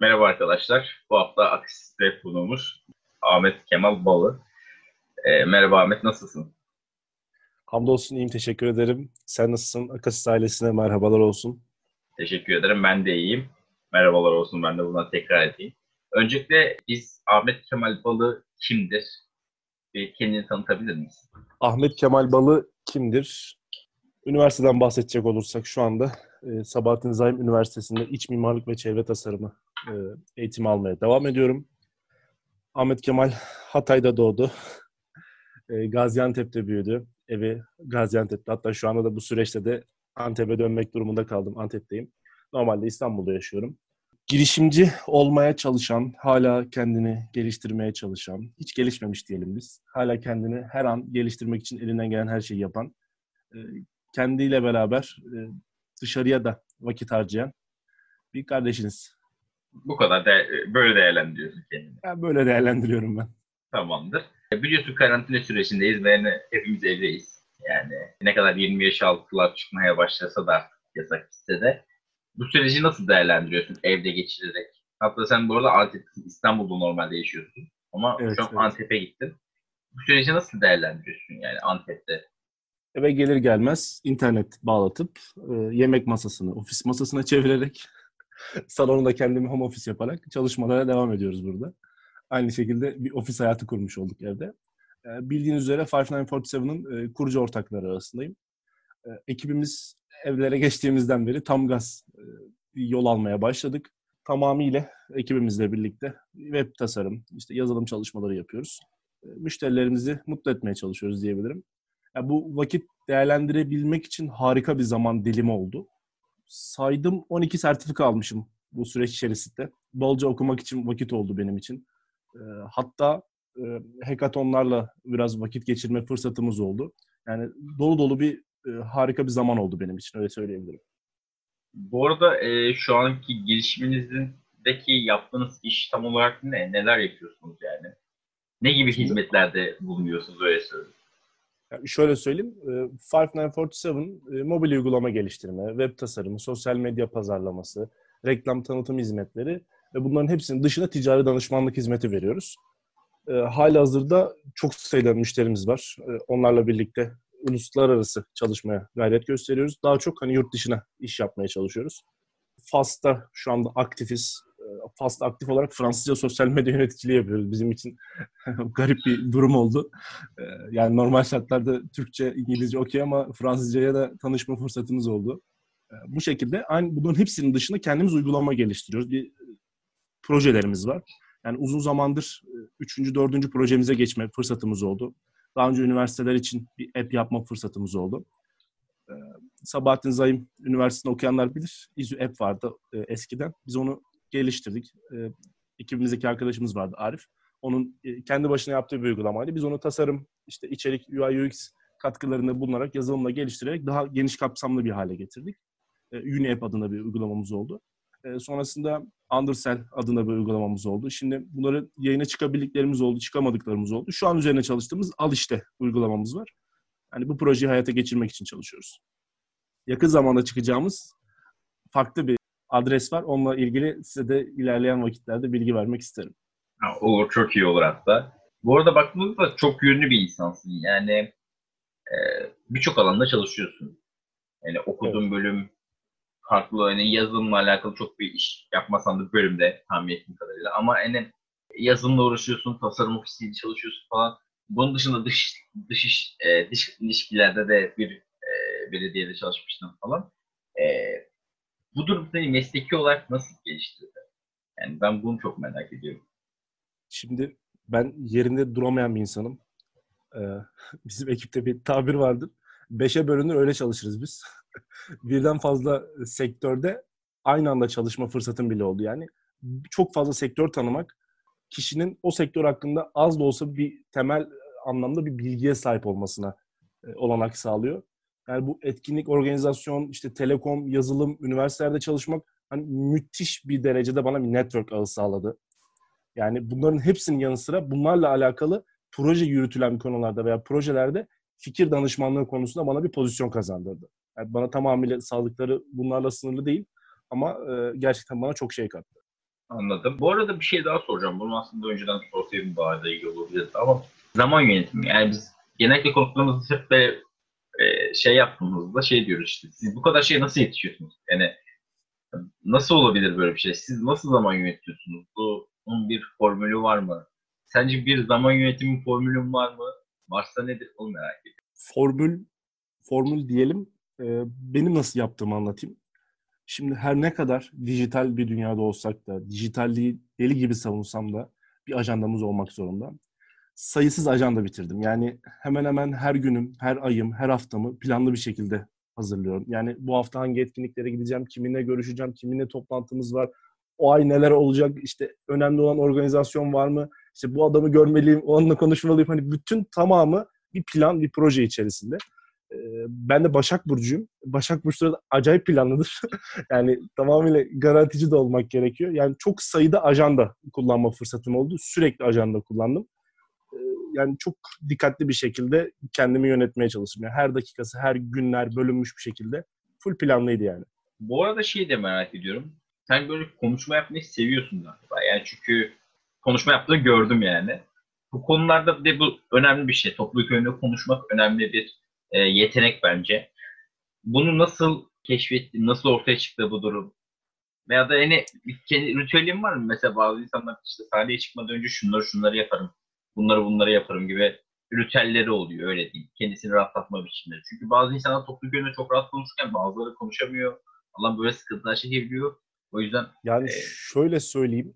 Merhaba arkadaşlar. Bu hafta Aksis'te konuğumuz Ahmet Kemal Balı. E, merhaba Ahmet, nasılsın? Hamdolsun iyiyim, teşekkür ederim. Sen nasılsın? Akasis ailesine merhabalar olsun. Teşekkür ederim, ben de iyiyim. Merhabalar olsun, ben de buna tekrar edeyim. Öncelikle biz Ahmet Kemal Balı kimdir? Bir kendini tanıtabilir misin? Ahmet Kemal Balı kimdir? Üniversiteden bahsedecek olursak şu anda e, Sabahattin Zaim Üniversitesi'nde iç mimarlık ve çevre tasarımı e, eğitimi almaya devam ediyorum. Ahmet Kemal Hatay'da doğdu. E, Gaziantep'te büyüdü. Evi Gaziantep'te. Hatta şu anda da bu süreçte de Antep'e dönmek durumunda kaldım. Antep'teyim. Normalde İstanbul'da yaşıyorum. Girişimci olmaya çalışan, hala kendini geliştirmeye çalışan, hiç gelişmemiş diyelim biz. Hala kendini her an geliştirmek için elinden gelen her şeyi yapan, e, kendiyle beraber dışarıya da vakit harcayan bir kardeşiniz. Bu kadar de, böyle değerlendiriyorsun kendini. Yani böyle değerlendiriyorum ben. Tamamdır. Biliyorsun karantina sürecindeyiz ve yani hepimiz evdeyiz. Yani ne kadar 20 yaş altılar çıkmaya başlasa da yasak de. Bu süreci nasıl değerlendiriyorsun evde geçirerek? Hatta sen bu arada Antep'tesin, İstanbul'da normalde yaşıyorsun. Ama evet, şu an evet. Antep'e gittin. Bu süreci nasıl değerlendiriyorsun yani Antep'te? Eve gelir gelmez internet bağlatıp e, yemek masasını ofis masasına çevirerek salonunda kendimi home office yaparak çalışmalara devam ediyoruz burada. Aynı şekilde bir ofis hayatı kurmuş olduk evde. E, bildiğiniz üzere 5947'ın e, kurucu ortakları arasındayım. E, ekibimiz evlere geçtiğimizden beri tam gaz e, yol almaya başladık. Tamamıyla ekibimizle birlikte web tasarım, işte yazılım çalışmaları yapıyoruz. E, müşterilerimizi mutlu etmeye çalışıyoruz diyebilirim. Yani bu vakit değerlendirebilmek için harika bir zaman dilimi oldu. Saydım 12 sertifika almışım bu süreç içerisinde. Bolca okumak için vakit oldu benim için. E, hatta e, hackathonlarla biraz vakit geçirme fırsatımız oldu. Yani dolu dolu bir e, harika bir zaman oldu benim için öyle söyleyebilirim. Bu arada e, şu anki gelişiminizdeki yaptığınız iş tam olarak ne? Neler yapıyorsunuz yani? Ne gibi hizmetlerde bulunuyorsunuz öyle söyleyeyim. Yani şöyle söyleyeyim, 5947 e, mobil uygulama geliştirme, web tasarımı, sosyal medya pazarlaması, reklam tanıtım hizmetleri ve bunların hepsinin dışında ticari danışmanlık hizmeti veriyoruz. Hali hazırda çok sayıda müşterimiz var. Onlarla birlikte uluslararası çalışmaya gayret gösteriyoruz. Daha çok hani yurt dışına iş yapmaya çalışıyoruz. FAS'ta şu anda aktifiz. FAS'ta aktif olarak Fransızca sosyal medya yöneticiliği yapıyoruz. Bizim için garip bir durum oldu. Ee, yani normal şartlarda Türkçe, İngilizce okey ama Fransızcaya da tanışma fırsatımız oldu. Ee, bu şekilde aynı bunların hepsinin dışında kendimiz uygulama geliştiriyoruz. Bir projelerimiz var. Yani uzun zamandır e, üçüncü, dördüncü projemize geçme fırsatımız oldu. Daha önce üniversiteler için bir app yapma fırsatımız oldu. Ee, Sabahattin Zaim Üniversitesi'nde okuyanlar bilir. İZÜ app vardı e, eskiden. Biz onu geliştirdik. E, ekibimizdeki arkadaşımız vardı Arif. Onun e, kendi başına yaptığı bir uygulamaydı. Biz onu tasarım, işte içerik, UI, UX katkılarını bulunarak yazılımla geliştirerek daha geniş kapsamlı bir hale getirdik. E, UniApp adında bir uygulamamız oldu. E, sonrasında Undercell adında bir uygulamamız oldu. Şimdi bunları yayına çıkabildiklerimiz oldu, çıkamadıklarımız oldu. Şu an üzerine çalıştığımız Al işte uygulamamız var. Yani bu projeyi hayata geçirmek için çalışıyoruz. Yakın zamanda çıkacağımız farklı bir adres var. Onunla ilgili size de ilerleyen vakitlerde bilgi vermek isterim. Ha, olur, çok iyi olur hatta. Bu arada baktığınızda çok yönlü bir insansın. Yani e, birçok alanda çalışıyorsun. Yani okuduğun evet. bölüm, farklı hani yazılımla alakalı çok bir iş yapmasan da bölümde tahmin ettiğim kadarıyla. Ama yani yazılımla uğraşıyorsun, tasarım ofisiyle çalışıyorsun falan. Bunun dışında dış dış iş, e, dış ilişkilerde de bir e, belediyede çalışmıştım falan. E, bu durum seni mesleki olarak nasıl geliştirdi? Yani ben bunu çok merak ediyorum. Şimdi ben yerinde duramayan bir insanım. Ee, bizim ekipte bir tabir vardır. Beşe bölünür öyle çalışırız biz. birden fazla sektörde aynı anda çalışma fırsatım bile oldu. Yani çok fazla sektör tanımak kişinin o sektör hakkında az da olsa bir temel anlamda bir bilgiye sahip olmasına e, olanak sağlıyor. Yani bu etkinlik, organizasyon, işte telekom, yazılım, üniversitelerde çalışmak hani müthiş bir derecede bana bir network ağı sağladı. Yani bunların hepsinin yanı sıra bunlarla alakalı proje yürütülen konularda veya projelerde fikir danışmanlığı konusunda bana bir pozisyon kazandırdı. Yani bana tamamıyla sağlıkları bunlarla sınırlı değil ama e, gerçekten bana çok şey kattı. Anladım. Bu arada bir şey daha soracağım. Bunu aslında önceden sorsaydım daha da iyi olabilirdi ama zaman yönetimi. Yani biz genellikle konuklarımızda hep böyle e, şey yaptığımızda şey diyoruz işte siz bu kadar şeye nasıl yetişiyorsunuz? Yani nasıl olabilir böyle bir şey? Siz nasıl zaman yönetiyorsunuz? Bunun bir formülü var mı? Sence bir zaman yönetimi formülü var mı? Varsa nedir? Onu merak ediyorum. Formül formül diyelim. Ee, benim nasıl yaptığımı anlatayım. Şimdi her ne kadar dijital bir dünyada olsak da, dijitalliği deli gibi savunsam da bir ajandamız olmak zorunda. Sayısız ajanda bitirdim. Yani hemen hemen her günüm, her ayım, her haftamı planlı bir şekilde hazırlıyorum. Yani bu hafta hangi etkinliklere gideceğim, kiminle görüşeceğim, kiminle toplantımız var, o ay neler olacak, işte önemli olan organizasyon var mı, işte bu adamı görmeliyim, onunla konuşmalıyım. Hani bütün tamamı bir plan, bir proje içerisinde. Ben de Başak Burcu'yum. Başak Burçları da acayip planlıdır. yani tamamıyla garantici de olmak gerekiyor. Yani çok sayıda ajanda kullanma fırsatım oldu. Sürekli ajanda kullandım. Yani çok dikkatli bir şekilde kendimi yönetmeye çalıştım. Yani her dakikası, her günler bölünmüş bir şekilde full planlıydı yani. Bu arada şeyi de merak ediyorum. Sen böyle konuşma yapmayı seviyorsun galiba. Yani çünkü konuşma yaptığını gördüm yani. Bu konularda de bu önemli bir şey. Topluluk önünde konuşmak önemli bir e, yetenek bence. Bunu nasıl keşfettin? Nasıl ortaya çıktı bu durum? Veya da bir kendi ritüelin var mı? Mesela bazı insanlar işte sahneye çıkmadan önce şunları şunları yaparım. Bunları bunları yaparım gibi ritüelleri oluyor öyle diyeyim. Kendisini rahatlatma biçimleri. Çünkü bazı insanlar topluluk önünde çok rahat konuşurken bazıları konuşamıyor. Allah böyle sıkıntılar çekebiliyor. O yüzden yani e, şöyle söyleyeyim.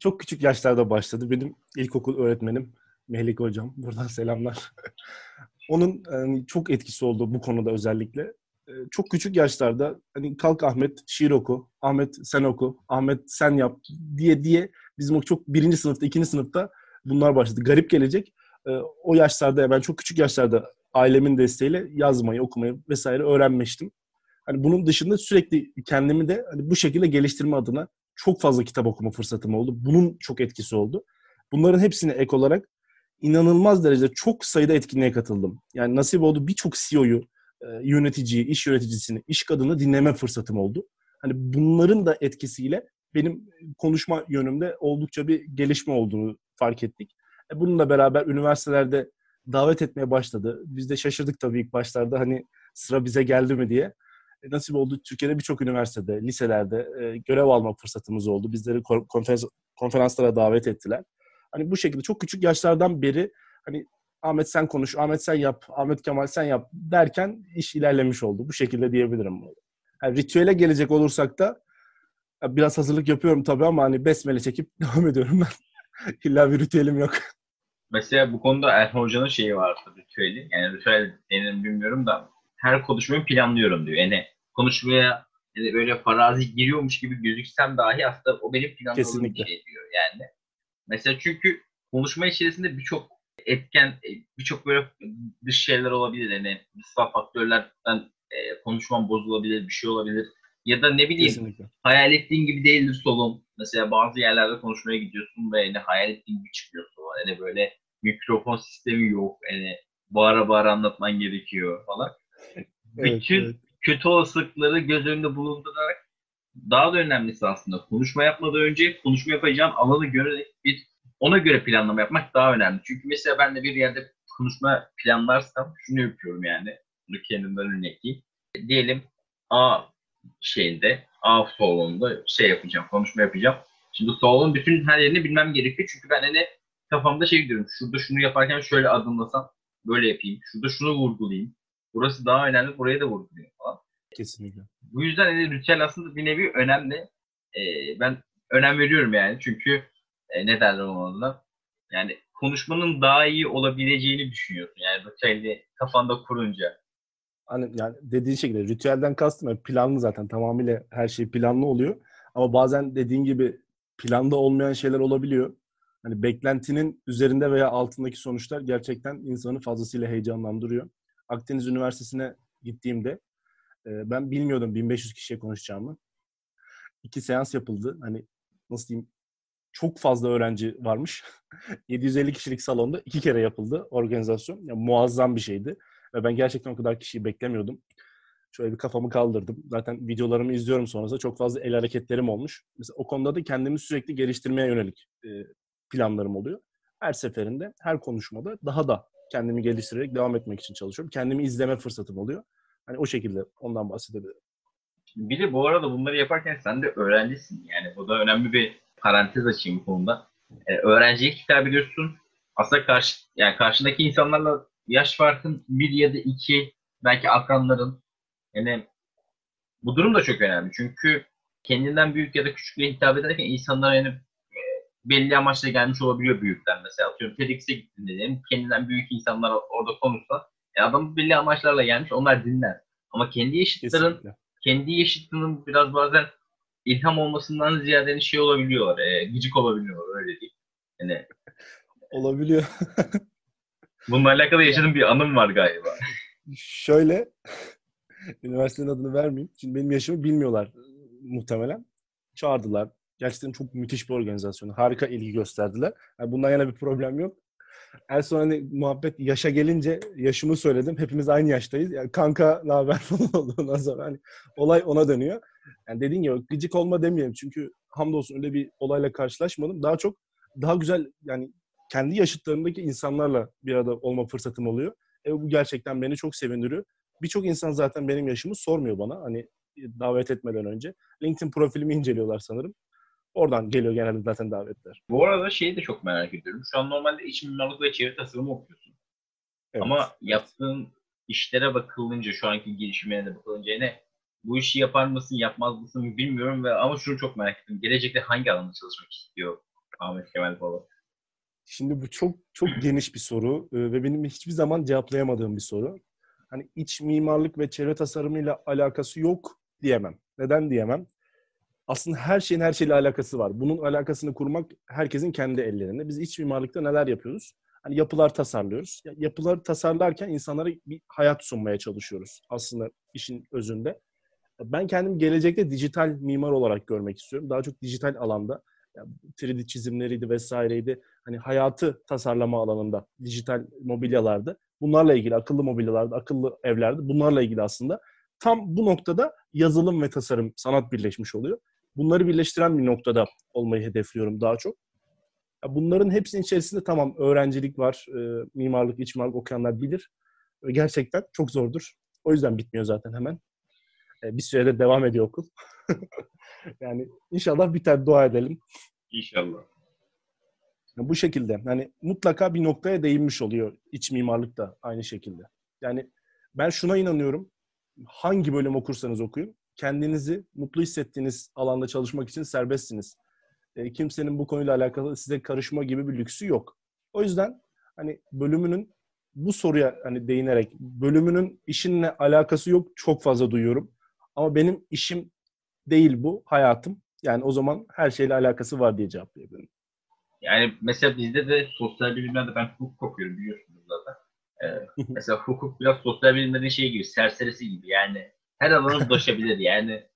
Çok küçük yaşlarda başladı. Benim ilkokul öğretmenim Mehlik Hocam. Buradan selamlar. Onun yani çok etkisi oldu bu konuda özellikle. Çok küçük yaşlarda hani kalk Ahmet şiir oku, Ahmet sen oku, Ahmet sen yap diye diye bizim o çok birinci sınıfta, ikinci sınıfta bunlar başladı. Garip gelecek. O yaşlarda ben çok küçük yaşlarda ailemin desteğiyle yazmayı, okumayı vesaire öğrenmiştim. Hani bunun dışında sürekli kendimi de hani bu şekilde geliştirme adına çok fazla kitap okuma fırsatım oldu. Bunun çok etkisi oldu. Bunların hepsine ek olarak inanılmaz derecede çok sayıda etkinliğe katıldım. Yani nasip oldu birçok CEO'yu, e, yöneticiyi, iş yöneticisini, iş kadını dinleme fırsatım oldu. Hani bunların da etkisiyle benim konuşma yönümde oldukça bir gelişme olduğunu fark ettik. E bununla beraber üniversitelerde davet etmeye başladı. Biz de şaşırdık tabii ilk başlarda hani sıra bize geldi mi diye. E nasip oldu Türkiye'de birçok üniversitede, liselerde e, görev alma fırsatımız oldu. Bizleri konferans, konferanslara davet ettiler. Hani bu şekilde çok küçük yaşlardan beri hani Ahmet sen konuş, Ahmet sen yap, Ahmet Kemal sen yap derken iş ilerlemiş oldu. Bu şekilde diyebilirim. Yani ritüele gelecek olursak da biraz hazırlık yapıyorum tabii ama hani besmele çekip devam ediyorum ben. İlla bir ritüelim yok. Mesela bu konuda Erhan Hoca'nın şeyi var ritüeli. Yani ritüel denir bilmiyorum da her konuşmayı planlıyorum diyor. Yani konuşmaya yani böyle farazi giriyormuş gibi gözüksem dahi aslında o benim planladığım bir şey diyor yani. Mesela çünkü konuşma içerisinde birçok etken, e, birçok böyle dış şeyler olabilir. Yani dışsal faktörlerden e, konuşman bozulabilir, bir şey olabilir. Ya da ne bileyim Kesinlikle. hayal ettiğin gibi değildir solun. Mesela bazı yerlerde konuşmaya gidiyorsun ve yani hayal ettiğin gibi çıkıyorsun. Yani böyle mikrofon sistemi yok. Yani bağıra bağıra anlatman gerekiyor falan. Evet, Bütün evet. kötü olasılıkları göz önünde bulundurarak daha da önemlisi aslında konuşma yapmadan önce konuşma yapacağım alanı görerek bir ona göre planlama yapmak daha önemli. Çünkü mesela ben de bir yerde konuşma planlarsam şunu yapıyorum yani. Bunu kendimden örnek Diyelim A şeyinde, A salonunda şey yapacağım, konuşma yapacağım. Şimdi salonun bütün her yerini bilmem gerekiyor. Çünkü ben hani kafamda şey diyorum. Şurada şunu yaparken şöyle adımlasam böyle yapayım. Şurada şunu vurgulayayım. Burası daha önemli. Buraya da vurgulayayım falan. Kesinlikle. Bu yüzden hani ritüel aslında bir nevi önemli. Ee, ben önem veriyorum yani. Çünkü e, ne derler ona Yani konuşmanın daha iyi olabileceğini düşünüyorsun. Yani ritüeli kafanda kurunca. Hani yani dediğin şekilde ritüelden kastım yani planlı zaten tamamıyla her şey planlı oluyor. Ama bazen dediğin gibi planda olmayan şeyler olabiliyor. Hani beklentinin üzerinde veya altındaki sonuçlar gerçekten insanı fazlasıyla heyecanlandırıyor. Akdeniz Üniversitesi'ne gittiğimde e, ben bilmiyordum 1500 kişiye konuşacağımı. İki seans yapıldı. Hani nasıl diyeyim çok fazla öğrenci varmış. 750 kişilik salonda iki kere yapıldı organizasyon. Yani muazzam bir şeydi. Ve ben gerçekten o kadar kişiyi beklemiyordum. Şöyle bir kafamı kaldırdım. Zaten videolarımı izliyorum sonrasında çok fazla el hareketlerim olmuş. Mesela o konuda da kendimi sürekli geliştirmeye yönelik e, planlarım oluyor. Her seferinde, her konuşmada daha da kendimi geliştirerek devam etmek için çalışıyorum. Kendimi izleme fırsatım oluyor. Hani o şekilde ondan bahsedebilirim. Bir de bu arada bunları yaparken sen de öğrencisin. Yani bu da önemli bir parantez açayım bu konuda. Ee, öğrencilik hitap ediyorsun. Aslında karşı, yani karşındaki insanlarla yaş farkın bir ya da iki belki akranların yani bu durum da çok önemli. Çünkü kendinden büyük ya da küçükle hitap ederken insanlar yani e, belli amaçla gelmiş olabiliyor büyükten mesela. Atıyorum TEDx'e gittin diyelim. Kendinden büyük insanlar orada konuşsa e adam belli amaçlarla gelmiş onlar dinler. Ama kendi yaşıtların Kesinlikle. kendi yaşıtının biraz bazen ilham olmasından ziyade hani şey olabiliyorlar. E, gıcık olabiliyorlar öyle değil. Yani Olabiliyor. bununla alakalı yaşadığım bir anım var galiba. Şöyle, üniversitenin adını vermeyeyim. Şimdi benim yaşımı bilmiyorlar muhtemelen. Çağırdılar. Gerçekten çok müthiş bir organizasyon. Harika ilgi gösterdiler. Yani bundan yana bir problem yok. En son hani muhabbet yaşa gelince yaşımı söyledim. Hepimiz aynı yaştayız. Yani kanka ne haber falan oldu ondan sonra. Hani olay ona dönüyor. Yani dediğin gibi gıcık olma demeyelim. Çünkü hamdolsun öyle bir olayla karşılaşmadım. Daha çok daha güzel yani kendi yaşıtlarındaki insanlarla bir arada olma fırsatım oluyor. E, bu gerçekten beni çok sevindiriyor. Birçok insan zaten benim yaşımı sormuyor bana. Hani davet etmeden önce. LinkedIn profilimi inceliyorlar sanırım. Oradan geliyor genelde zaten davetler. Bu arada şeyi de çok merak ediyorum. Şu an normalde iç mimarlık ve çevre tasarımı okuyorsun. Evet. Ama yaptığın işlere bakılınca, şu anki gelişimine de bakılınca yine bu işi yapar mısın, yapmaz mısın bilmiyorum ve ama şunu çok merak ettim. Gelecekte hangi alanda çalışmak istiyor Ahmet Kemal Polat? Şimdi bu çok çok geniş bir soru e, ve benim hiçbir zaman cevaplayamadığım bir soru. Hani iç mimarlık ve çevre tasarımıyla alakası yok diyemem. Neden diyemem? Aslında her şeyin her şeyle alakası var. Bunun alakasını kurmak herkesin kendi ellerinde. Biz iç mimarlıkta neler yapıyoruz? Hani yapılar tasarlıyoruz. Ya- Yapıları tasarlarken insanlara bir hayat sunmaya çalışıyoruz aslında işin özünde. Ben kendim gelecekte dijital mimar olarak görmek istiyorum. Daha çok dijital alanda. Ya 3D çizimleriydi vesaireydi. Hani hayatı tasarlama alanında, dijital mobilyalarda. Bunlarla ilgili akıllı mobilyalarda, akıllı evlerde bunlarla ilgili aslında. Tam bu noktada yazılım ve tasarım, sanat birleşmiş oluyor. Bunları birleştiren bir noktada olmayı hedefliyorum daha çok. Bunların hepsinin içerisinde tamam öğrencilik var, e, mimarlık, iç mimarlık okuyanlar bilir. E, Gerçekten çok zordur. O yüzden bitmiyor zaten hemen. E, bir sürede devam ediyor okul. yani inşallah biter dua edelim. İnşallah. Ya Bu şekilde. Yani mutlaka bir noktaya değinmiş oluyor iç mimarlık da aynı şekilde. Yani ben şuna inanıyorum. Hangi bölüm okursanız okuyun. Kendinizi mutlu hissettiğiniz alanda çalışmak için serbestsiniz. E, kimsenin bu konuyla alakalı size karışma gibi bir lüksü yok. O yüzden hani bölümünün bu soruya hani değinerek bölümünün işinle alakası yok çok fazla duyuyorum. Ama benim işim değil bu, hayatım. Yani o zaman her şeyle alakası var diye cevaplayabilirim. Yani mesela bizde de sosyal bilimlerde ben hukuk okuyorum biliyorsunuz zaten. Ee, mesela hukuk biraz sosyal bilimlerin şey gibi, serserisi gibi yani. Her alana ulaşabilir yani.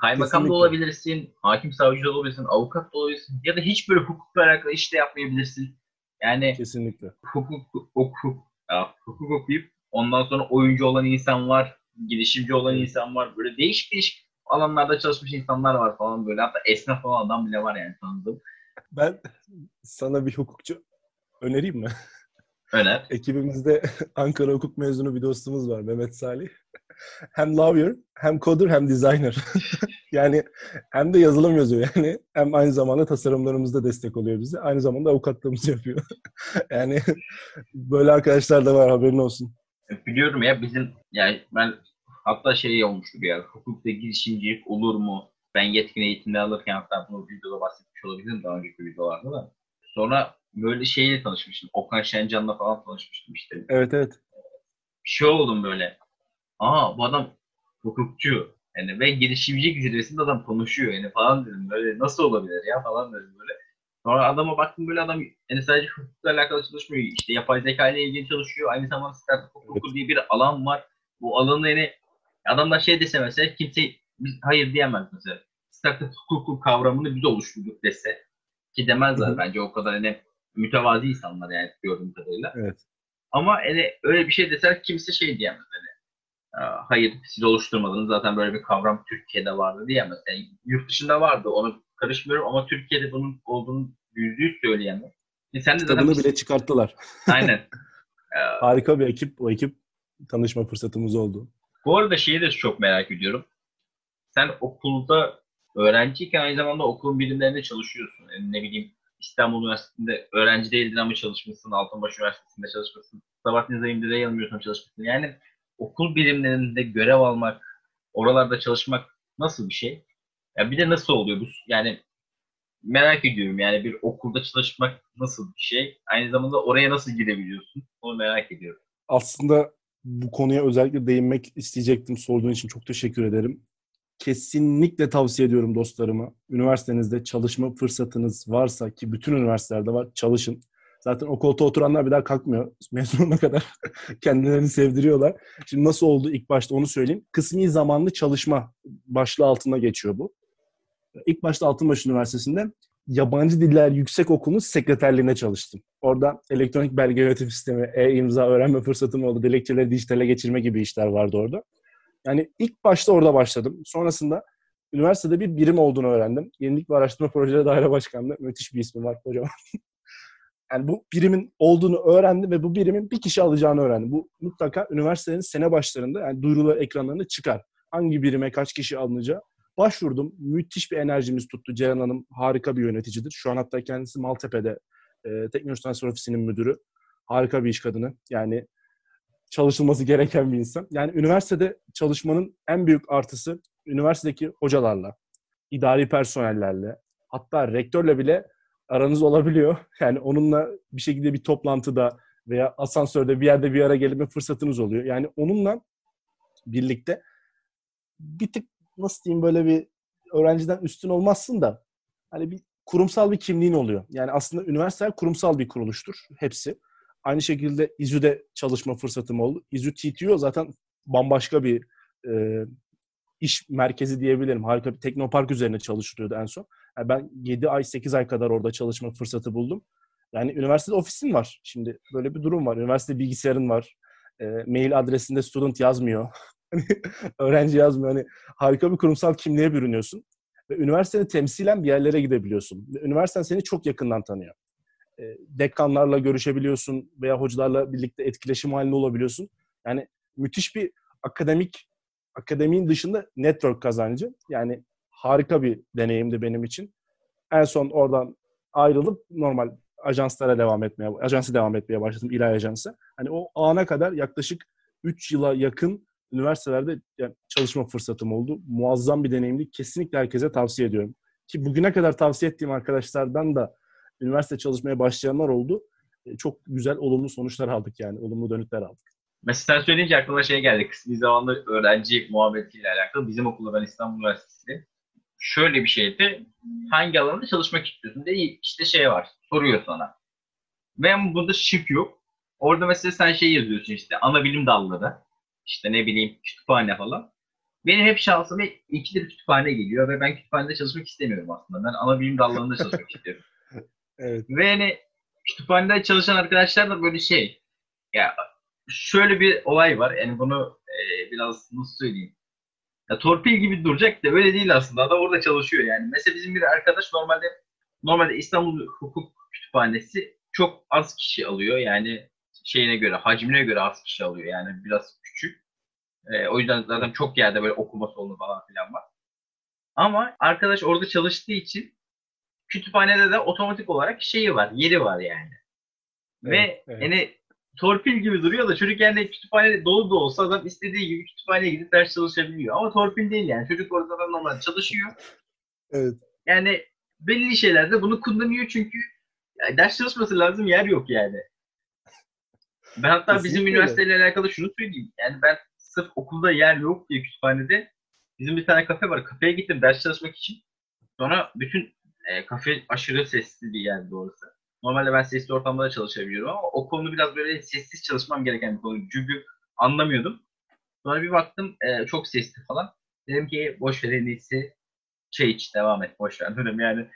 Kaymakam da olabilirsin, hakim savcı da olabilirsin, avukat da olabilirsin ya da hiç böyle hukukla alakalı iş de yapmayabilirsin. Yani Kesinlikle. hukuk hukuk ya, hukuk okuyup ondan sonra oyuncu olan insan var, girişimci olan insan var. Böyle değişik değişik alanlarda çalışmış insanlar var falan böyle. Hatta esnaf olan adam bile var yani tanıdığım. Ben sana bir hukukçu önereyim mi? Öner. Ekibimizde Ankara hukuk mezunu bir dostumuz var Mehmet Salih. Hem lawyer, hem coder, hem designer. yani hem de yazılım yazıyor yani. Hem aynı zamanda tasarımlarımızda destek oluyor bize. Aynı zamanda avukatlığımızı yapıyor. yani böyle arkadaşlar da var haberin olsun. Biliyorum ya bizim yani ben hatta şey olmuştu bir yer. Hukukta girişimcilik olur mu? Ben yetkin eğitimde alırken hatta bunu videoda bahsetmiş olabilirim daha önceki videolarda da. Sonra böyle şeyle tanışmıştım. Okan Şencan'la falan tanışmıştım işte. Evet evet. Bir şey oldum böyle. Aa bu adam hukukçu. Yani ve girişimcilik zirvesinde adam konuşuyor yani falan dedim. Böyle nasıl olabilir ya falan dedim böyle. Sonra adama baktım böyle adam yani sadece hukukla alakalı çalışmıyor. İşte yapay zeka ile ilgili çalışıyor. Aynı zamanda startup hukuku diye bir alan var. Bu alanı yani adamlar şey dese mesela kimse biz hayır diyemez mesela. Startup hukuku kavramını biz oluşturduk dese. Ki demezler Hı hı. bence o kadar hani mütevazi insanlar yani gördüğüm kadarıyla. Evet. Ama hani öyle bir şey deser kimse şey diyemez hani. hayır siz oluşturmadınız zaten böyle bir kavram Türkiye'de vardı diyemez. Yani yurt dışında vardı onu karışmıyorum ama Türkiye'de bunun olduğunu yüzde yüz söyleyemez. E sen de Kitabını zaten... bile çıkarttılar. Aynen. Harika bir ekip. O ekip tanışma fırsatımız oldu. Bu arada şeyi de çok merak ediyorum. Sen okulda öğrenciyken aynı zamanda okulun birimlerinde çalışıyorsun. Yani ne bileyim İstanbul Üniversitesi'nde öğrenci değildin ama çalışmışsın. Altınbaş Üniversitesi'nde çalışmışsın. Sabahattin Zaim'de de yanılmıyorsam çalışmışsın. Yani okul birimlerinde görev almak, oralarda çalışmak nasıl bir şey? Ya bir de nasıl oluyor bu? Yani merak ediyorum yani bir okulda çalışmak nasıl bir şey? Aynı zamanda oraya nasıl girebiliyorsun? Onu merak ediyorum. Aslında bu konuya özellikle değinmek isteyecektim. Sorduğun için çok teşekkür ederim. Kesinlikle tavsiye ediyorum dostlarıma. Üniversitenizde çalışma fırsatınız varsa ki bütün üniversitelerde var çalışın. Zaten o koltuğa oturanlar bir daha kalkmıyor. Mezun kadar kendilerini sevdiriyorlar. Şimdi nasıl oldu ilk başta onu söyleyeyim. Kısmi zamanlı çalışma başlığı altında geçiyor bu. İlk başta Altınbaş Üniversitesi'nde Yabancı Diller Yüksek Okulu'nun sekreterliğine çalıştım. Orada elektronik belge yönetim sistemi, e-imza öğrenme fırsatım oldu. Dilekçeleri dijitale geçirme gibi işler vardı orada. Yani ilk başta orada başladım. Sonrasında üniversitede bir birim olduğunu öğrendim. Yenilik ve Araştırma Projeleri Daire Başkanlığı. Müthiş bir ismi var kocaman. yani bu birimin olduğunu öğrendim ve bu birimin bir kişi alacağını öğrendim. Bu mutlaka üniversitenin sene başlarında yani duyurular ekranlarında çıkar. Hangi birime kaç kişi alınacağı. Başvurdum. Müthiş bir enerjimiz tuttu. Ceren Hanım harika bir yöneticidir. Şu an hatta kendisi Maltepe'de e, Teknoloji Transfer Ofisi'nin müdürü. Harika bir iş kadını. Yani çalışılması gereken bir insan. Yani üniversitede çalışmanın en büyük artısı üniversitedeki hocalarla, idari personellerle, hatta rektörle bile aranız olabiliyor. Yani onunla bir şekilde bir toplantıda veya asansörde bir yerde bir ara gelme fırsatınız oluyor. Yani onunla birlikte bir tık nasıl diyeyim böyle bir öğrenciden üstün olmazsın da hani bir kurumsal bir kimliğin oluyor. Yani aslında üniversiteler kurumsal bir kuruluştur hepsi. Aynı şekilde İZÜ'de çalışma fırsatım oldu. İZÜ TTO zaten bambaşka bir e, iş merkezi diyebilirim. Harika bir teknopark üzerine çalışılıyordu en son. Yani ben 7 ay 8 ay kadar orada çalışma fırsatı buldum. Yani üniversitede ofisin var. Şimdi böyle bir durum var. Üniversite bilgisayarın var. E, mail adresinde student yazmıyor. Hani öğrenci yazmıyor. Hani harika bir kurumsal kimliğe bürünüyorsun. Ve üniversiteni temsilen bir yerlere gidebiliyorsun. Ve üniversiten seni çok yakından tanıyor. E, dekanlarla görüşebiliyorsun veya hocalarla birlikte etkileşim halinde olabiliyorsun. Yani müthiş bir akademik akademinin dışında network kazancı. Yani harika bir deneyimdi benim için. En son oradan ayrılıp normal ajanslara devam etmeye, ajansı devam etmeye başladım, İlay Ajansı. Hani o ana kadar yaklaşık 3 yıla yakın üniversitelerde yani çalışma fırsatım oldu. Muazzam bir deneyimdi. Kesinlikle herkese tavsiye ediyorum. Ki bugüne kadar tavsiye ettiğim arkadaşlardan da üniversite çalışmaya başlayanlar oldu. E, çok güzel, olumlu sonuçlar aldık yani. Olumlu dönütler aldık. Mesela sen söyleyince aklıma şey geldi. Kısmi zamanlı öğrenci muhabbetiyle alakalı. Bizim okulda ben İstanbul Üniversitesi şöyle bir şeydi. Hangi alanda çalışmak istiyorsun diye işte şey var. Soruyor sana. Ve burada şık yok. Orada mesela sen şey yazıyorsun işte ana bilim dalları. işte ne bileyim kütüphane falan. Benim hep şansım ikidir kütüphane geliyor ve ben kütüphanede çalışmak istemiyorum aslında. Ben ana bilim dallarında çalışmak istiyorum. Evet. Ve hani kütüphanede çalışan arkadaşlar da böyle şey ya şöyle bir olay var. Yani bunu e, biraz nasıl söyleyeyim? Ya torpil gibi duracak da öyle değil aslında. Adam orada çalışıyor yani. Mesela bizim bir arkadaş normalde normalde İstanbul Hukuk Kütüphanesi çok az kişi alıyor. Yani şeyine göre, hacmine göre az kişi alıyor. Yani biraz küçük. E, o yüzden zaten çok yerde böyle okuma salonu falan filan var. Ama arkadaş orada çalıştığı için kütüphanede de otomatik olarak şeyi var, yeri var yani. Evet, Ve evet. yani torpil gibi duruyor da çocuk yani kütüphane dolu da olsa adam istediği gibi kütüphaneye gidip ders çalışabiliyor. Ama torpil değil yani. Çocuk orada da normal çalışıyor. Evet. Yani belli şeylerde bunu kullanıyor çünkü yani ders çalışması lazım yer yok yani. Ben hatta Kesinlikle bizim üniversiteyle alakalı şunu söyleyeyim. Yani ben sırf okulda yer yok diye kütüphanede bizim bir tane kafe var. Kafeye gittim ders çalışmak için. Sonra bütün e, kafe aşırı sesli bir yer doğrusu. Normalde ben sesli ortamda çalışabiliyorum ama o konu biraz böyle sessiz çalışmam gereken bir konu. Çünkü anlamıyordum. Sonra bir baktım e, çok sesli falan. Dedim ki boş ver en iyisi şey iç devam et boş ver dedim yani.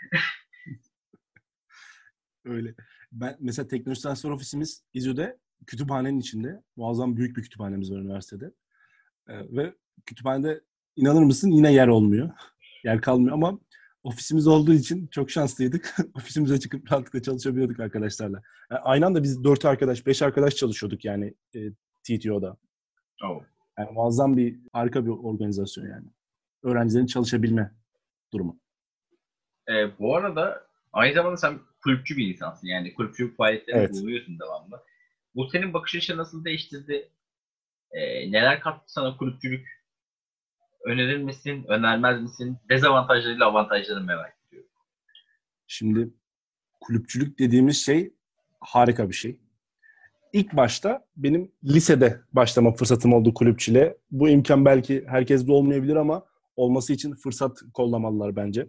Öyle. Ben mesela teknoloji transfer ofisimiz İzmir'de kütüphanenin içinde. Muazzam büyük bir kütüphanemiz var üniversitede. E, ve kütüphanede inanır mısın yine yer olmuyor. Yer kalmıyor ama ofisimiz olduğu için çok şanslıydık. Ofisimize çıkıp rahatlıkla çalışabiliyorduk arkadaşlarla. Yani aynı anda biz dört arkadaş, beş arkadaş çalışıyorduk yani e, TTO'da. Oh. Yani muazzam bir, harika bir organizasyon yani. Öğrencilerin çalışabilme durumu. E, bu arada aynı zamanda sen kulüpçü bir insansın. Yani kulüpçülük faaliyetlerinde Evet. bulunuyorsun devamlı. Bu senin bakış açını nasıl değiştirdi? E, neler kattı sana kulüpçülük? Önerir misin? Önermez misin? Dezavantajlarıyla avantajlarını merak ediyorum. Şimdi kulüpçülük dediğimiz şey harika bir şey. İlk başta benim lisede başlama fırsatım oldu kulüpçüle. Bu imkan belki herkeste olmayabilir ama olması için fırsat kollamalılar bence.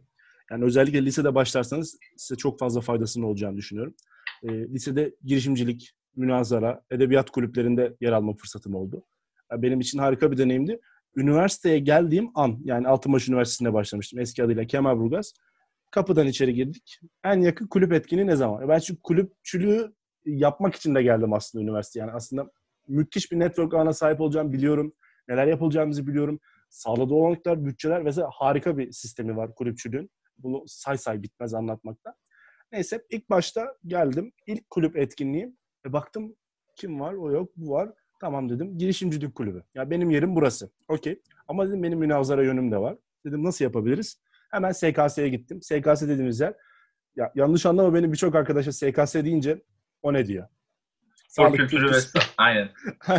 Yani özellikle lisede başlarsanız size çok fazla faydasının olacağını düşünüyorum. Ee, lisede girişimcilik, münazara, edebiyat kulüplerinde yer alma fırsatım oldu. Yani benim için harika bir deneyimdi. Üniversiteye geldiğim an, yani Altınbaş Üniversitesi'nde başlamıştım eski adıyla Kemalburgaz. Kapıdan içeri girdik. En yakın kulüp etkinliği ne zaman? Ben şu kulüpçülüğü yapmak için de geldim aslında üniversite. Yani aslında müthiş bir network ağına sahip olacağımı biliyorum. Neler yapılacağımızı biliyorum. Sağladığı olanaklar, bütçeler vesaire harika bir sistemi var kulüpçülüğün. Bunu say say bitmez anlatmakta. Neyse ilk başta geldim. İlk kulüp etkinliği. E baktım kim var? O yok, bu var. Tamam dedim. Girişimcilik kulübü. Ya benim yerim burası. Okey. Ama dedim benim münazara yönüm de var. Dedim nasıl yapabiliriz? Hemen SKS'ye gittim. SKS dediğimiz yer ya yanlış anlama benim birçok arkadaşa SKS deyince o ne diyor? Sağlık kültürü- ve aynen.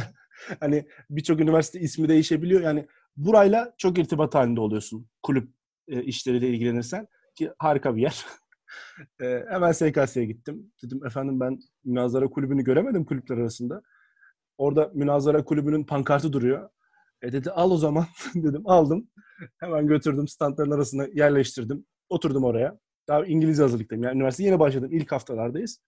hani birçok üniversite ismi değişebiliyor. Yani burayla çok irtibat halinde oluyorsun kulüp e, işleriyle ilgilenirsen ki harika bir yer. e, hemen SKS'ye gittim. Dedim efendim ben münazara kulübünü göremedim kulüpler arasında. Orada münazara kulübünün pankartı duruyor. E dedi al o zaman dedim aldım. Hemen götürdüm standların arasına yerleştirdim. Oturdum oraya. Daha İngilizce hazırlıktayım. Yani üniversiteye yeni başladım. İlk haftalardayız.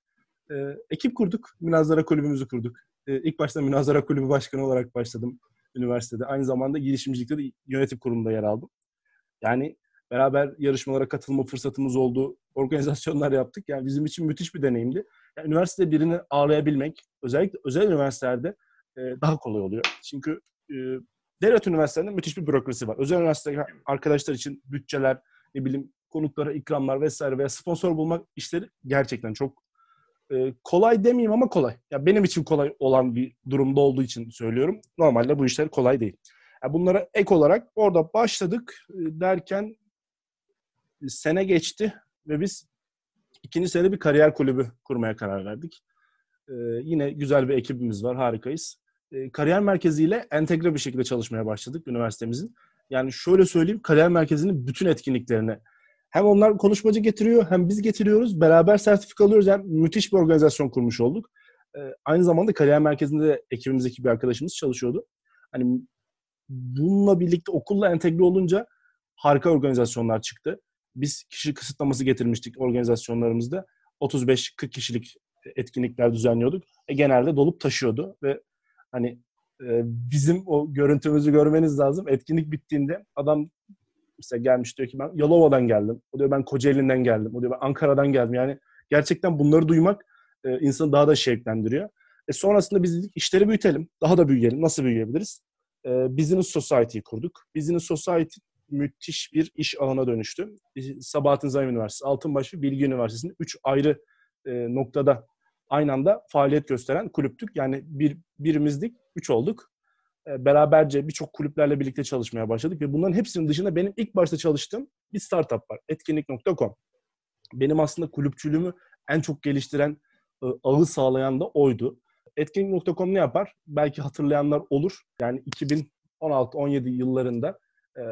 E, ekip kurduk. Münazara kulübümüzü kurduk. E, ilk başta Münazara Kulübü Başkanı olarak başladım üniversitede. Aynı zamanda girişimcilikte de yönetim kurulunda yer aldım. Yani beraber yarışmalara katılma fırsatımız oldu. Organizasyonlar yaptık. Yani bizim için müthiş bir deneyimdi. Yani üniversitede birini ağırlayabilmek özellikle özel üniversitelerde e, daha kolay oluyor. Çünkü e, devlet üniversitelerinde müthiş bir bürokrasi var. Özel üniversite arkadaşlar için bütçeler, ne bileyim konuklara ikramlar vesaire veya sponsor bulmak işleri gerçekten çok e, kolay demeyeyim ama kolay. Ya benim için kolay olan bir durumda olduğu için söylüyorum. Normalde bu işler kolay değil. Ya bunlara ek olarak orada başladık e, derken e, sene geçti ve biz ikinci sene bir kariyer kulübü kurmaya karar verdik. E, yine güzel bir ekibimiz var, harikayız. E, kariyer merkeziyle entegre bir şekilde çalışmaya başladık üniversitemizin. Yani şöyle söyleyeyim, kariyer merkezinin bütün etkinliklerine hem onlar konuşmacı getiriyor hem biz getiriyoruz. Beraber sertifika alıyoruz. Yani müthiş bir organizasyon kurmuş olduk. Ee, aynı zamanda kariyer merkezinde de ekibimizdeki bir arkadaşımız çalışıyordu. Hani bununla birlikte okulla entegre olunca harika organizasyonlar çıktı. Biz kişi kısıtlaması getirmiştik organizasyonlarımızda. 35-40 kişilik etkinlikler düzenliyorduk. E, genelde dolup taşıyordu ve hani e, bizim o görüntümüzü görmeniz lazım. Etkinlik bittiğinde adam mesela gelmiş diyor ki ben Yalova'dan geldim. O diyor ben Kocaeli'nden geldim. O diyor ben Ankara'dan geldim. Yani gerçekten bunları duymak e, insanı daha da şevklendiriyor. E sonrasında biz dedik işleri büyütelim. Daha da büyüyelim. Nasıl büyüyebiliriz? E, Business Society'yi kurduk. Business Society müthiş bir iş alana dönüştü. Sabahattin Zaim Üniversitesi, Altınbaş ve Bilgi Üniversitesi'nde üç ayrı e, noktada aynı anda faaliyet gösteren kulüptük. Yani bir birimizdik, üç olduk e, beraberce birçok kulüplerle birlikte çalışmaya başladık ve bunların hepsinin dışında benim ilk başta çalıştığım bir startup var. Etkinlik.com. Benim aslında kulüpçülüğümü en çok geliştiren, e, ağı sağlayan da oydu. Etkinlik.com ne yapar? Belki hatırlayanlar olur. Yani 2016-17 yıllarında e,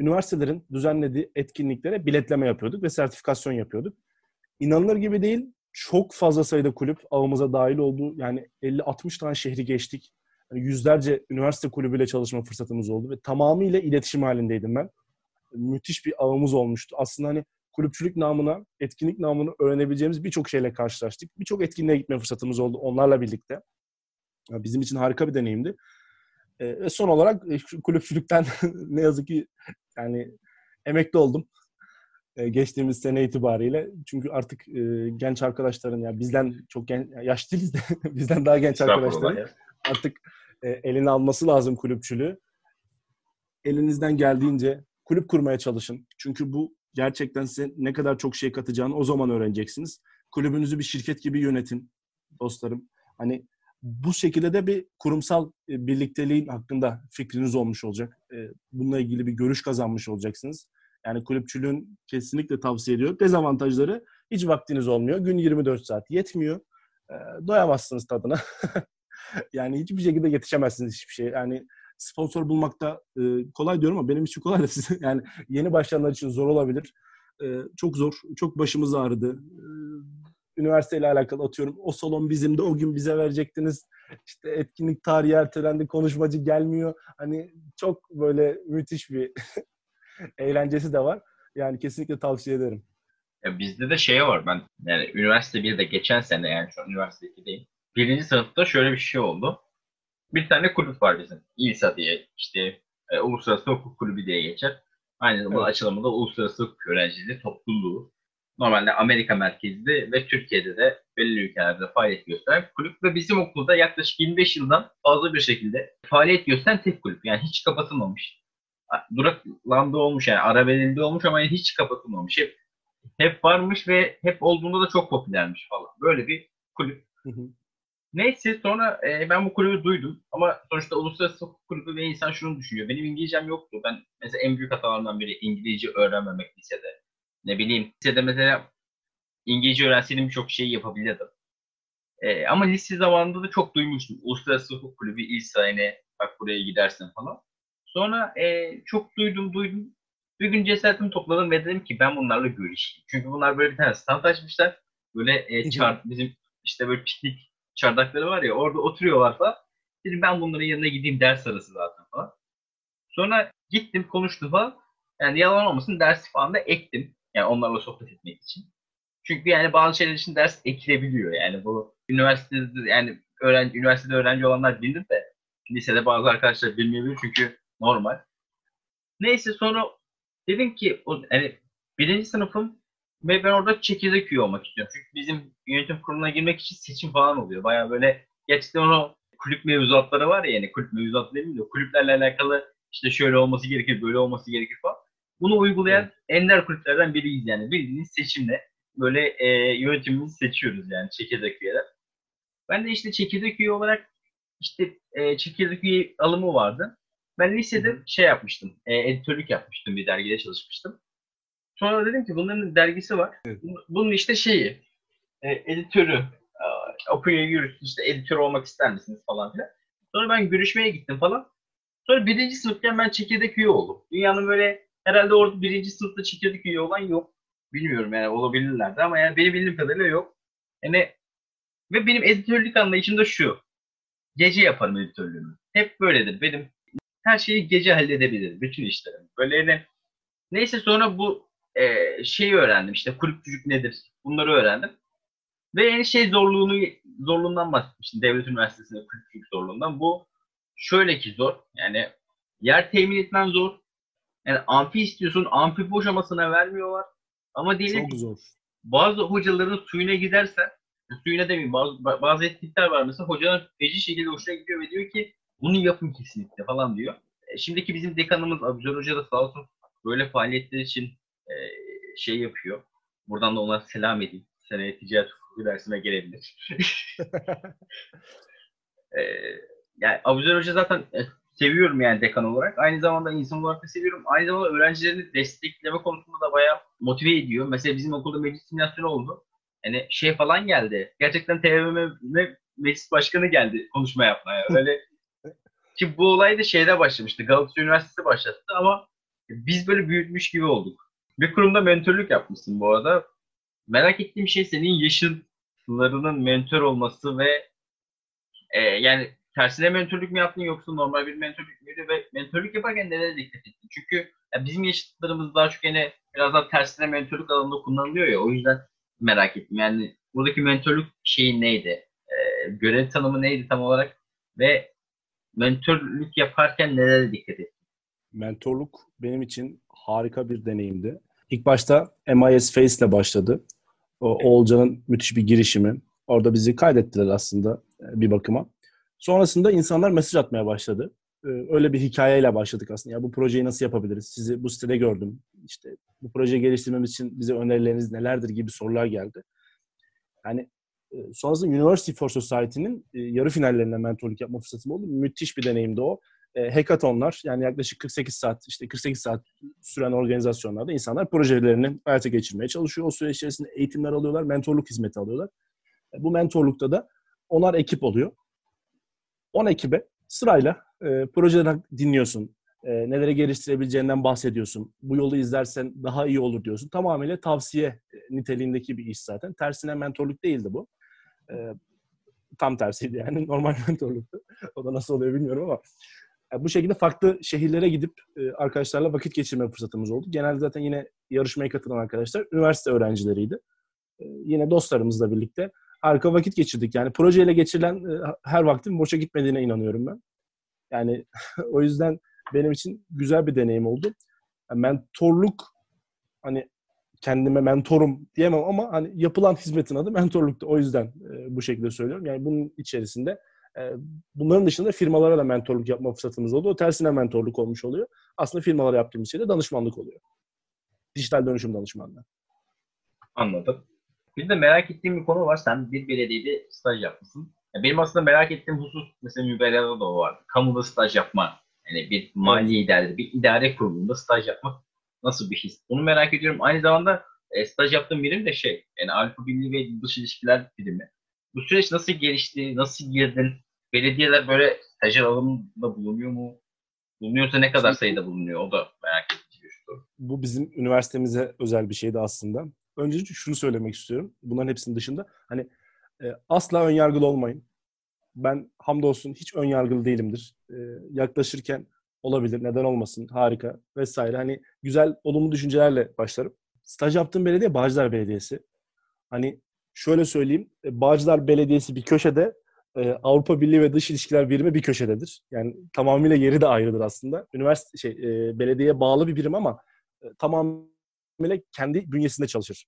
üniversitelerin düzenlediği etkinliklere biletleme yapıyorduk ve sertifikasyon yapıyorduk. İnanılır gibi değil, çok fazla sayıda kulüp ağımıza dahil oldu. Yani 50-60 tane şehri geçtik hani yüzlerce üniversite kulübüyle çalışma fırsatımız oldu ve tamamıyla iletişim halindeydim ben. Müthiş bir ağımız olmuştu. Aslında hani kulüpçülük namına, etkinlik namına öğrenebileceğimiz birçok şeyle karşılaştık. Birçok etkinliğe gitme fırsatımız oldu onlarla birlikte. Bizim için harika bir deneyimdi. Ve son olarak kulüpçülükten ne yazık ki yani emekli oldum. Geçtiğimiz sene itibariyle. Çünkü artık genç arkadaşların ya bizden çok genç, yaş değiliz de bizden daha genç arkadaşların artık e, eline alması lazım kulüpçülüğü. Elinizden geldiğince kulüp kurmaya çalışın. Çünkü bu gerçekten size ne kadar çok şey katacağını o zaman öğreneceksiniz. Kulübünüzü bir şirket gibi yönetin dostlarım. Hani bu şekilde de bir kurumsal e, birlikteliğin hakkında fikriniz olmuş olacak. E, bununla ilgili bir görüş kazanmış olacaksınız. Yani kulüpçülüğün kesinlikle tavsiye ediyorum. Dezavantajları hiç vaktiniz olmuyor. Gün 24 saat yetmiyor. E, doyamazsınız tadına. yani hiçbir şekilde yetişemezsiniz hiçbir şey. Yani sponsor bulmakta kolay diyorum ama benim için kolay da size yani yeni başlayanlar için zor olabilir. çok zor. Çok başımız ağrıdı üniversiteyle alakalı atıyorum. O salon bizim de o gün bize verecektiniz. İşte etkinlik tarihi ertelendi, konuşmacı gelmiyor. Hani çok böyle müthiş bir eğlencesi de var. Yani kesinlikle tavsiye ederim. Ya bizde de şey var ben yani üniversite 1'de geçen sene yani şu an üniversite 2'deyim. Birinci sınıfta şöyle bir şey oldu. Bir tane kulüp var bizim. İLSA diye işte e, Uluslararası Hukuk Kulübü diye geçer. Aynı zamanda evet. açılımı da Uluslararası Hukuk Öğrencileri Topluluğu normalde Amerika merkezli ve Türkiye'de de belli ülkelerde faaliyet gösteren kulüp ve bizim okulda yaklaşık 25 yıldan fazla bir şekilde faaliyet gösteren tek kulüp. Yani hiç kapatılmamış. Duraklandı olmuş yani ara verildi olmuş ama hiç kapatılmamış. Hep, hep varmış ve hep olduğunda da çok popülermiş falan. Böyle bir kulüp. Neyse sonra e, ben bu kulübü duydum ama sonuçta uluslararası hukuk kulübü ve insan şunu düşünüyor. Benim İngilizcem yoktu. Ben mesela en büyük hatalarından biri İngilizce öğrenmemek lisede ne bileyim lisede mesela İngilizce öğrenseydim birçok şeyi yapabilirdim. Ee, ama lise zamanında da çok duymuştum. Uluslararası Hukuk Kulübü İLSA yine bak buraya gidersin falan. Sonra e, çok duydum duydum. Bir gün cesaretimi topladım ve dedim ki ben bunlarla görüşeyim. Çünkü bunlar böyle bir tane stand açmışlar. Böyle e, çar, bizim işte böyle piknik çardakları var ya orada oturuyorlar falan. Dedim ben bunların yanına gideyim ders arası zaten falan. Sonra gittim konuştum falan. Yani yalan olmasın dersi falan da ektim. Yani onlarla sohbet etmek için. Çünkü yani bazı şeyler için ders ekilebiliyor. Yani bu üniversitede yani öğrenci, üniversitede öğrenci olanlar bilir de lisede bazı arkadaşlar bilmeyebilir çünkü normal. Neyse sonra dedim ki o, yani birinci sınıfım ve ben orada çekirdek üye olmak istiyorum. Çünkü bizim yönetim kuruluna girmek için seçim falan oluyor. Baya böyle gerçekten o kulüp mevzuatları var ya yani kulüp mevzuatı değil mi? Kulüplerle alakalı işte şöyle olması gerekir, böyle olması gerekir falan. Bunu uygulayan evet. ender kulüplerden biriyiz yani. Bildiğiniz seçimle böyle e, yönetimimizi seçiyoruz yani çekirdek üyeler. Ben de işte çekirdek üye olarak işte e, çekirdek üye alımı vardı. Ben lisede şey yapmıştım. E, editörlük yapmıştım. Bir dergide çalışmıştım. Sonra dedim ki bunların dergisi var. Evet. Bunun işte şeyi e, editörü okuyor yürüsün işte editör olmak ister misiniz falan filan. Sonra ben görüşmeye gittim falan. Sonra birinci sınıfken ben çekirdek üye oldum. Dünyanın böyle Herhalde orada birinci sınıfta çekirdek üye olan yok. Bilmiyorum yani olabilirlerdi ama yani benim bildiğim kadarıyla yok. Yani ve benim editörlük anlayışım da şu. Gece yaparım editörlüğümü. Hep böyledir. Benim her şeyi gece halledebilirim. Bütün işlerimi. Böyle yani neyse sonra bu e, şeyi öğrendim. İşte kulüpçülük nedir? Bunları öğrendim. Ve yani şey zorluğunu zorluğundan bahsetmiştim. Devlet Üniversitesi'nde kulüpçülük zorluğundan. Bu şöyle ki zor. Yani yer temin etmen zor. Yani amfi istiyorsun, amfi boşamasına vermiyorlar. Ama diyelim Çok zor. bazı hocaların suyuna gidersen, suyuna demeyeyim bazı, bazı etkinlikler var mesela hocanın feci şekilde hoşuna gidiyor ve diyor ki bunu yapın kesinlikle falan diyor. E, şimdiki bizim dekanımız Abuzar Hoca da sağ olsun böyle faaliyetler için e, şey yapıyor. Buradan da ona selam edeyim. Seneye ticaret hukuku dersime gelebilir. e, yani Abuzar Hoca zaten e, seviyorum yani dekan olarak. Aynı zamanda insan olarak da seviyorum. Aynı zamanda öğrencilerini destekleme konusunda da bayağı motive ediyor. Mesela bizim okulda meclis simülasyonu oldu. Yani şey falan geldi. Gerçekten TBMM meclis başkanı geldi konuşma yapmaya. Öyle ki bu olay da şeyde başlamıştı. Galatasaray Üniversitesi başlattı ama biz böyle büyütmüş gibi olduk. Bir kurumda mentörlük yapmışsın bu arada. Merak ettiğim şey senin yaşıtlarının mentor olması ve e, yani tersine mentörlük mü yaptın yoksa normal bir mentörlük müydü ve mentörlük yaparken nelere dikkat ettin? Çünkü ya bizim yaşıtlarımız daha çok yine biraz daha tersine mentörlük alanında kullanılıyor ya o yüzden merak ettim. Yani buradaki mentörlük şeyi neydi? Ee, görev tanımı neydi tam olarak ve mentörlük yaparken nelere dikkat ettin? Mentorluk benim için harika bir deneyimdi. İlk başta MIS Face ile başladı. O Oğulcan'ın müthiş bir girişimi. Orada bizi kaydettiler aslında bir bakıma. Sonrasında insanlar mesaj atmaya başladı. Ee, öyle bir hikayeyle başladık aslında. Ya bu projeyi nasıl yapabiliriz? Sizi bu sitede gördüm. İşte bu projeyi geliştirmemiz için bize önerileriniz nelerdir gibi sorular geldi. Yani e, sonrasında University for Society'nin e, yarı finallerinde mentorluk yapma fırsatım oldu. Müthiş bir deneyimdi o. E, hackathonlar yani yaklaşık 48 saat işte 48 saat süren organizasyonlarda insanlar projelerini hayata geçirmeye çalışıyor. O süreç içerisinde eğitimler alıyorlar, mentorluk hizmeti alıyorlar. Bu mentorlukta da onar ekip oluyor. 10 ekibe sırayla e, projeler dinliyorsun. E, nelere geliştirebileceğinden bahsediyorsun. Bu yolu izlersen daha iyi olur diyorsun. Tamamıyla tavsiye niteliğindeki bir iş zaten. Tersine mentorluk değildi bu. E, tam tersiydi yani. Normal mentorluktu. o da nasıl oluyor bilmiyorum ama bu şekilde farklı şehirlere gidip e, arkadaşlarla vakit geçirme fırsatımız oldu. Genelde zaten yine yarışmaya katılan arkadaşlar üniversite öğrencileriydi. E, yine dostlarımızla birlikte harika vakit geçirdik. Yani projeyle geçirilen e, her vaktin boşa gitmediğine inanıyorum ben. Yani o yüzden benim için güzel bir deneyim oldu. Yani mentorluk hani kendime mentorum diyemem ama hani yapılan hizmetin adı mentorluktu. O yüzden e, bu şekilde söylüyorum. Yani bunun içerisinde e, bunların dışında firmalara da mentorluk yapma fırsatımız oldu. O tersine mentorluk olmuş oluyor. Aslında firmalara yaptığımız şey de danışmanlık oluyor. Dijital dönüşüm danışmanlığı. Anladım. Bir de merak ettiğim bir konu var. Sen bir belediyede staj yapmışsın. benim aslında merak ettiğim husus mesela mübelağda da o var. Kamuda staj yapma. Yani bir mali idare, bir idare kurulunda staj yapmak nasıl bir his? Bunu merak ediyorum. Aynı zamanda e, staj yaptığım birim de şey, yani Alfa Birliği ve Dış İlişkiler birimi. Bu süreç nasıl gelişti? Nasıl girdin? Belediyeler böyle stajyer alımında bulunuyor mu? Bulunuyorsa ne kadar sayıda bulunuyor? O da merak edici bir soru. Bu bizim üniversitemize özel bir şeydi aslında. Öncelikle şunu söylemek istiyorum. Bunların hepsinin dışında. Hani e, asla ön yargılı olmayın. Ben hamdolsun hiç ön yargılı değilimdir. E, yaklaşırken olabilir, neden olmasın, harika vesaire. Hani güzel, olumlu düşüncelerle başlarım. Staj yaptığım belediye Bağcılar Belediyesi. Hani şöyle söyleyeyim, e, Bağcılar Belediyesi bir köşede, e, Avrupa Birliği ve Dış İlişkiler Birimi bir köşededir. Yani tamamıyla yeri de ayrıdır aslında. Üniversite şey, e, belediyeye bağlı bir birim ama e, tamamıyla kendi bünyesinde çalışır.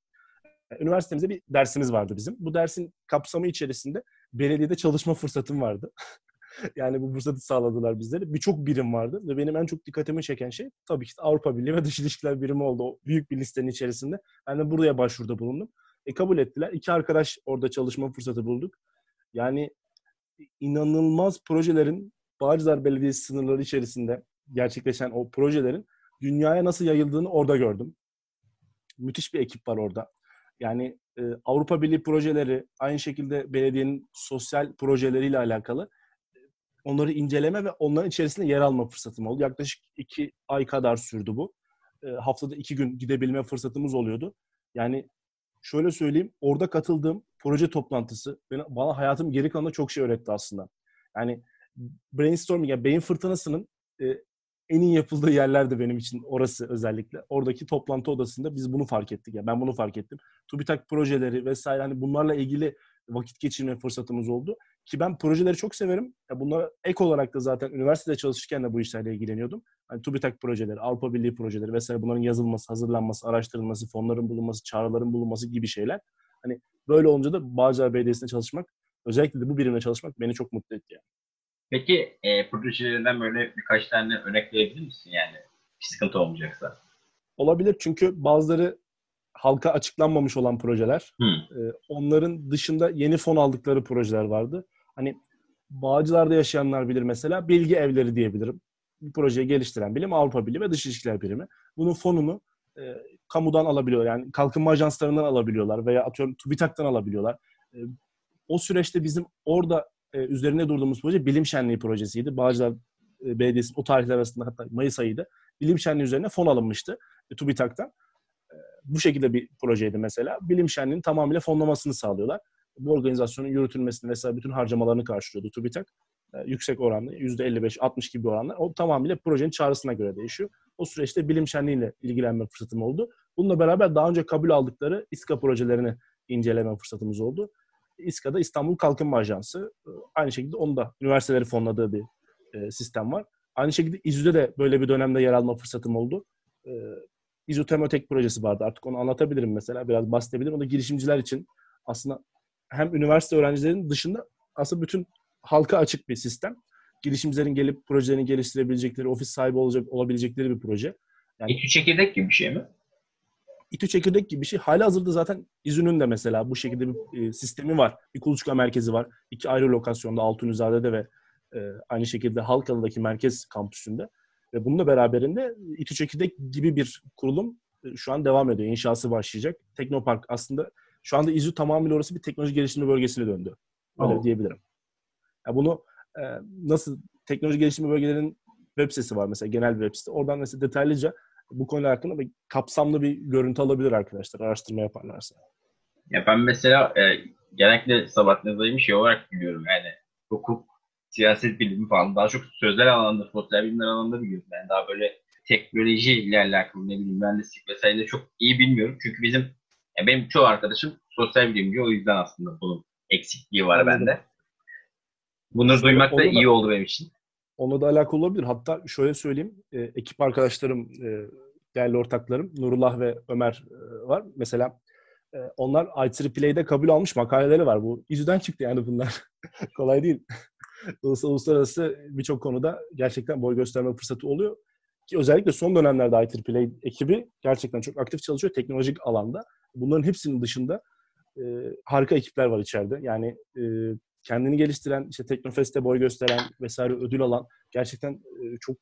Üniversitemizde bir dersimiz vardı bizim. Bu dersin kapsamı içerisinde belediyede çalışma fırsatım vardı. yani bu fırsatı sağladılar bizlere. Birçok birim vardı ve benim en çok dikkatimi çeken şey tabii ki Avrupa Birliği ve Dış İlişkiler Birimi oldu. O büyük bir listenin içerisinde. Ben de buraya başvuruda bulundum. E, kabul ettiler. İki arkadaş orada çalışma fırsatı bulduk. Yani inanılmaz projelerin Bağcılar Belediyesi sınırları içerisinde gerçekleşen o projelerin dünyaya nasıl yayıldığını orada gördüm. Müthiş bir ekip var orada. Yani e, Avrupa Birliği projeleri, aynı şekilde belediyenin sosyal projeleriyle alakalı onları inceleme ve onların içerisinde yer alma fırsatım oldu. Yaklaşık iki ay kadar sürdü bu. E, haftada iki gün gidebilme fırsatımız oluyordu. Yani şöyle söyleyeyim, orada katıldığım proje toplantısı bana hayatım geri kalanında çok şey öğretti aslında. Yani brainstorming, yani beyin fırtınasının e, en iyi yapıldığı yerlerdi benim için orası özellikle. Oradaki toplantı odasında biz bunu fark ettik. Yani ben bunu fark ettim. TÜBİTAK projeleri vesaire hani bunlarla ilgili vakit geçirme fırsatımız oldu. Ki ben projeleri çok severim. Ya bunlara ek olarak da zaten üniversitede çalışırken de bu işlerle ilgileniyordum. Hani TÜBİTAK projeleri, Avrupa Birliği projeleri vesaire bunların yazılması, hazırlanması, araştırılması, fonların bulunması, çağrıların bulunması gibi şeyler. Hani böyle olunca da Bağcılar Belediyesi'nde çalışmak, özellikle de bu birimde çalışmak beni çok mutlu etti yani. Peki e, projelerinden böyle birkaç tane örnek verebilir misin yani? Bir sıkıntı olmayacaksa. Olabilir çünkü bazıları halka açıklanmamış olan projeler. Hmm. E, onların dışında yeni fon aldıkları projeler vardı. Hani Bağcılar'da yaşayanlar bilir mesela bilgi evleri diyebilirim. Bir projeyi geliştiren bilim Avrupa Birliği ve Dış İlişkiler Birimi. Bunun fonunu e, kamudan alabiliyor. Yani kalkınma ajanslarından alabiliyorlar veya atıyorum TÜBİTAK'tan alabiliyorlar. E, o süreçte bizim orada e, üzerine durduğumuz proje Bilim Şenliği projesiydi. Bağcılar e, o tarihler arasında hatta Mayıs ayıydı. Bilim Şenliği üzerine fon alınmıştı e, TÜBİTAK'tan. E, bu şekilde bir projeydi mesela. Bilim Şenliği'nin tamamıyla fonlamasını sağlıyorlar. Bu organizasyonun yürütülmesini vesaire bütün harcamalarını karşılıyordu TÜBİTAK. E, yüksek oranlı, %55-60 gibi oranlar. O tamamıyla projenin çağrısına göre değişiyor. O süreçte bilim şenliğiyle ilgilenme fırsatım oldu. Bununla beraber daha önce kabul aldıkları İSKA projelerini inceleme fırsatımız oldu. İSKA'da İstanbul Kalkınma Ajansı. E, aynı şekilde onu da üniversiteleri fonladığı bir e, sistem var. Aynı şekilde İZÜ'de de böyle bir dönemde yer alma fırsatım oldu. E, İZÜ Temotek projesi vardı. Artık onu anlatabilirim mesela. Biraz bahsedebilirim. O da girişimciler için aslında hem üniversite öğrencilerinin dışında aslında bütün halka açık bir sistem. Girişimcilerin gelip projelerini geliştirebilecekleri, ofis sahibi olacak olabilecekleri bir proje. Yani, İTÜ çekirdek gibi bir şey mi? İTÜ çekirdek gibi bir şey. Hali hazırda zaten İzün'ün de mesela bu şekilde bir e, sistemi var. Bir kuluçka merkezi var. İki ayrı lokasyonda Altunizade'de ve e, aynı şekilde Halkalı'daki merkez kampüsünde. Ve bununla beraberinde İTÜ çekirdek gibi bir kurulum e, şu an devam ediyor. İnşası başlayacak. Teknopark aslında şu anda İZÜ tamamıyla orası bir teknoloji geliştirme bölgesine döndü. Öyle oh. diyebilirim. Ya bunu e, nasıl teknoloji geliştirme bölgelerinin web sitesi var mesela genel web sitesi. Oradan mesela detaylıca bu konu hakkında bir kapsamlı bir görüntü alabilir arkadaşlar araştırma yaparlarsa. Ya ben mesela e, genellikle Sabahattin Azay'ı şey olarak biliyorum yani hukuk, siyaset bilimi falan daha çok sözel alanda, sosyal bilimler alanında biliyorum. Yani daha böyle teknoloji ile alakalı ne bileyim mühendislik vesaire çok iyi bilmiyorum. Çünkü bizim ya benim çoğu arkadaşım sosyal bilimci o yüzden aslında bunun eksikliği var Anladım. bende. Bunları Aslında duymak da iyi oldu benim için. Onunla da alakalı olabilir. Hatta şöyle söyleyeyim. E, ekip arkadaşlarım, e, değerli ortaklarım Nurullah ve Ömer e, var. Mesela e, onlar IEEE'de kabul almış makaleleri var. Bu yüzden çıktı yani bunlar. Kolay değil. Uluslararası birçok konuda gerçekten boy gösterme fırsatı oluyor. Ki özellikle son dönemlerde IEEE ekibi gerçekten çok aktif çalışıyor teknolojik alanda. Bunların hepsinin dışında e, harika ekipler var içeride. Yani e, kendini geliştiren, işte Teknofest'te boy gösteren vesaire ödül alan gerçekten e, çok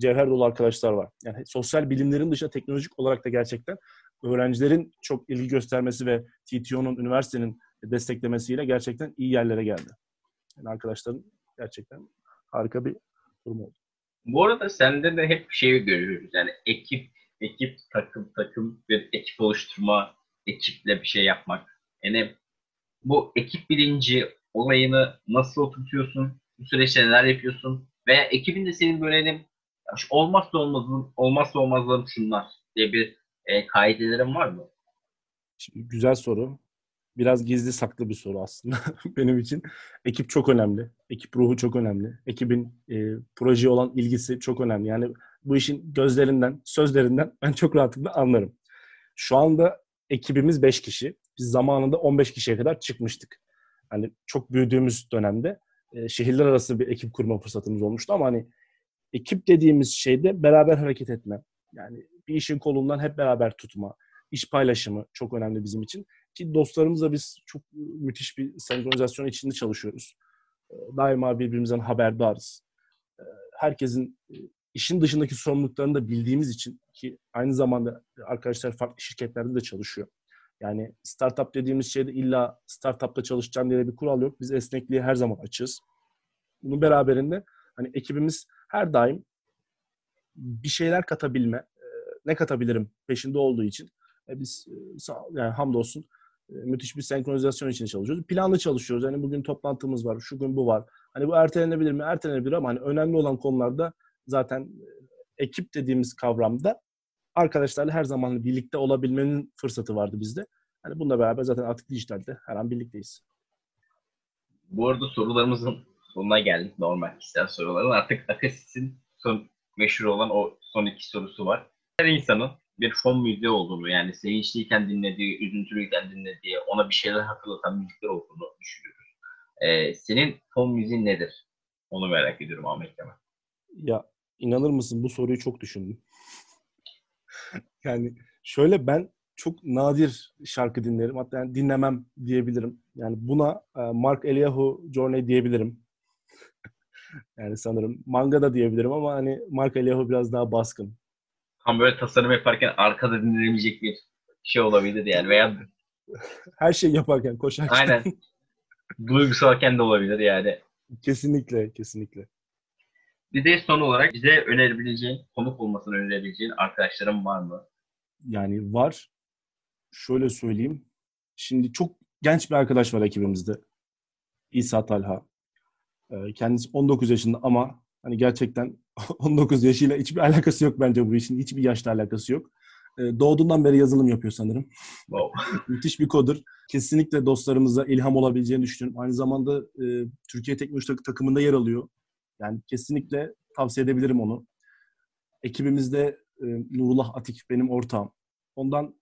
cevher dolu arkadaşlar var. Yani sosyal bilimlerin dışında teknolojik olarak da gerçekten öğrencilerin çok ilgi göstermesi ve TTO'nun, üniversitenin desteklemesiyle gerçekten iyi yerlere geldi. Yani arkadaşların gerçekten harika bir durum oldu. Bu arada sende de hep şeyi görüyoruz. Yani ekip, ekip, takım, takım bir ekip oluşturma, ekiple bir şey yapmak. Yani bu ekip bilinci olayını nasıl oturtuyorsun? Bu süreçte neler yapıyorsun? Veya ekibin de senin böyle hani olmazsa olmazın, olmazsa olmazlarım şunlar diye bir e, kaidelerin var mı? Şimdi güzel soru. Biraz gizli saklı bir soru aslında benim için. Ekip çok önemli. Ekip ruhu çok önemli. Ekibin e, projeye olan ilgisi çok önemli. Yani bu işin gözlerinden, sözlerinden ben çok rahatlıkla anlarım. Şu anda ekibimiz 5 kişi. Biz zamanında 15 kişiye kadar çıkmıştık. Hani çok büyüdüğümüz dönemde e, şehirler arası bir ekip kurma fırsatımız olmuştu ama hani ekip dediğimiz şeyde beraber hareket etme. Yani bir işin kolundan hep beraber tutma. iş paylaşımı çok önemli bizim için. Ki dostlarımızla biz çok müthiş bir senkronizasyon içinde çalışıyoruz. Ee, daima birbirimizden haberdarız. Ee, herkesin e, işin dışındaki sorumluluklarını da bildiğimiz için ki aynı zamanda arkadaşlar farklı şirketlerde de çalışıyor. Yani startup dediğimiz şeyde illa startupta çalışacağım diye bir kural yok. Biz esnekliğe her zaman açığız. Bunun beraberinde hani ekibimiz her daim bir şeyler katabilme, e, ne katabilirim peşinde olduğu için e, biz e, yani hamdolsun müthiş bir senkronizasyon için çalışıyoruz. Planlı çalışıyoruz. Hani bugün toplantımız var, şu gün bu var. Hani bu ertelenebilir mi? Ertelenebilir ama hani önemli olan konularda zaten ekip dediğimiz kavramda arkadaşlarla her zaman birlikte olabilmenin fırsatı vardı bizde. Hani bununla beraber zaten artık dijitalde her an birlikteyiz. Bu arada sorularımızın sonuna geldik normal kişisel soruların. Artık Akasis'in son meşhur olan o son iki sorusu var. Her insanın bir fon müziği olduğunu yani sevinçliyken dinlediği, üzüntülüyken dinlediği, ona bir şeyler hatırlatan müzikler olduğunu düşünüyoruz. Ee, senin fon müziğin nedir? Onu merak ediyorum Ahmet Kemal. Ya inanır mısın bu soruyu çok düşündüm. yani şöyle ben çok nadir şarkı dinlerim. Hatta yani dinlemem diyebilirim. Yani buna e, Mark Eliyahu Journey diyebilirim. Yani sanırım manga da diyebilirim ama hani Mark Eliyahu biraz daha baskın. Tam böyle tasarım yaparken arkada dinlenemeyecek bir şey olabilir yani veya her şey yaparken koşarken. Aynen. Duygusalken de olabilir yani. Kesinlikle, kesinlikle. Bir de son olarak bize önerebileceğin, konuk olmasını önerebileceğin arkadaşlarım var mı? Yani var. Şöyle söyleyeyim. Şimdi çok genç bir arkadaş var ekibimizde. İsa Talha. Ee, kendisi 19 yaşında ama hani gerçekten 19 yaşıyla hiçbir alakası yok bence bu işin. Hiçbir yaşla alakası yok. Ee, doğduğundan beri yazılım yapıyor sanırım. Wow. Müthiş bir kodur. Kesinlikle dostlarımıza ilham olabileceğini düşünüyorum. Aynı zamanda e, Türkiye Teknoloji takımında yer alıyor. Yani kesinlikle tavsiye edebilirim onu. Ekibimizde e, Nurullah Atik benim ortağım. Ondan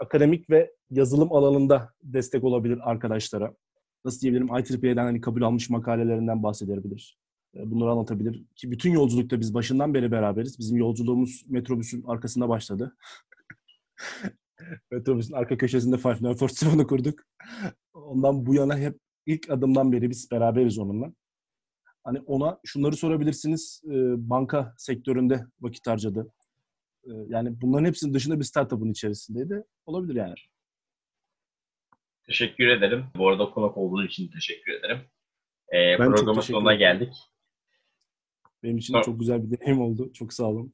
akademik ve yazılım alanında destek olabilir arkadaşlara. Nasıl diyebilirim IEEE'den hani kabul almış makalelerinden bahsedebilir. E, bunları anlatabilir. Ki bütün yolculukta biz başından beri beraberiz. Bizim yolculuğumuz metrobüsün arkasında başladı. metrobüsün arka köşesinde Five Nights at Freddy's'i kurduk. Ondan bu yana hep ilk adımdan beri biz beraberiz onunla. Hani ona şunları sorabilirsiniz. E, banka sektöründe vakit harcadı. E, yani bunların hepsinin dışında bir startup'ın içerisindeydi. Olabilir yani. Teşekkür ederim. Bu arada konuk olduğun için teşekkür ederim. E, ben programın sonuna geldik. Benim için Sor. çok güzel bir deneyim oldu. Çok sağ olun.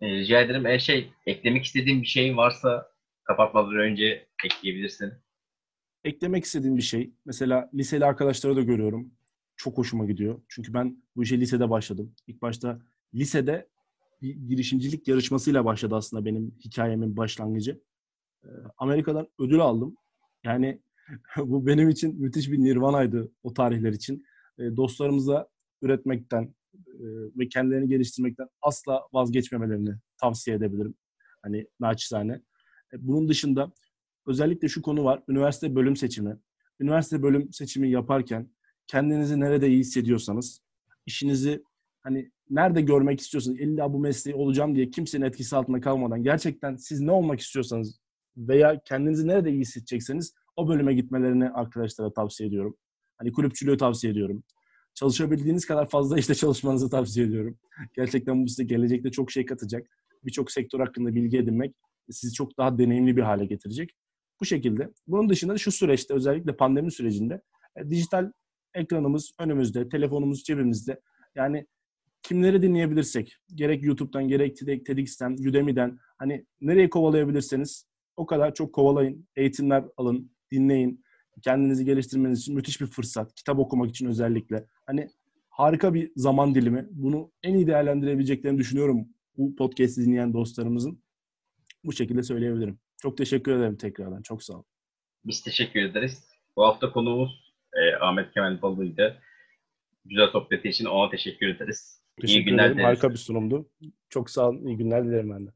E, rica ederim. Eğer şey, eklemek istediğin bir şey varsa kapatmadan önce ekleyebilirsin. Eklemek istediğim bir şey. Mesela liseli arkadaşları da görüyorum. Çok hoşuma gidiyor. Çünkü ben bu işe lisede başladım. İlk başta lisede bir girişimcilik yarışmasıyla başladı aslında benim hikayemin başlangıcı. Ee, Amerika'dan ödül aldım. Yani bu benim için müthiş bir nirvanaydı o tarihler için. Ee, dostlarımıza üretmekten e, ve kendilerini geliştirmekten asla vazgeçmemelerini tavsiye edebilirim. Hani naçizane. E, bunun dışında özellikle şu konu var. Üniversite bölüm seçimi. Üniversite bölüm seçimi yaparken kendinizi nerede iyi hissediyorsanız, işinizi hani nerede görmek istiyorsanız, illa bu mesleği olacağım diye kimsenin etkisi altında kalmadan gerçekten siz ne olmak istiyorsanız veya kendinizi nerede iyi hissedecekseniz o bölüme gitmelerini arkadaşlara tavsiye ediyorum. Hani kulüpçülüğü tavsiye ediyorum. Çalışabildiğiniz kadar fazla işte çalışmanızı tavsiye ediyorum. Gerçekten bu size gelecekte çok şey katacak. Birçok sektör hakkında bilgi edinmek sizi çok daha deneyimli bir hale getirecek. Bu şekilde. Bunun dışında şu süreçte özellikle pandemi sürecinde e, dijital ekranımız önümüzde, telefonumuz cebimizde. Yani kimleri dinleyebilirsek, gerek YouTube'dan, gerek TEDx'ten, Udemy'den hani nereye kovalayabilirseniz o kadar çok kovalayın, eğitimler alın, dinleyin. Kendinizi geliştirmeniz için müthiş bir fırsat. Kitap okumak için özellikle. Hani harika bir zaman dilimi. Bunu en iyi değerlendirebileceklerini düşünüyorum bu podcast'i dinleyen dostlarımızın. Bu şekilde söyleyebilirim. Çok teşekkür ederim tekrardan. Çok sağ olun. Biz teşekkür ederiz. Bu hafta konuğumuz e, Ahmet Kemal Balı'ydı. Güzel sohbeti için ona teşekkür ederiz. Teşekkür iyi günler ederim. Dileriz. Harika bir sunumdu. Çok sağ olun. İyi günler dilerim ben de.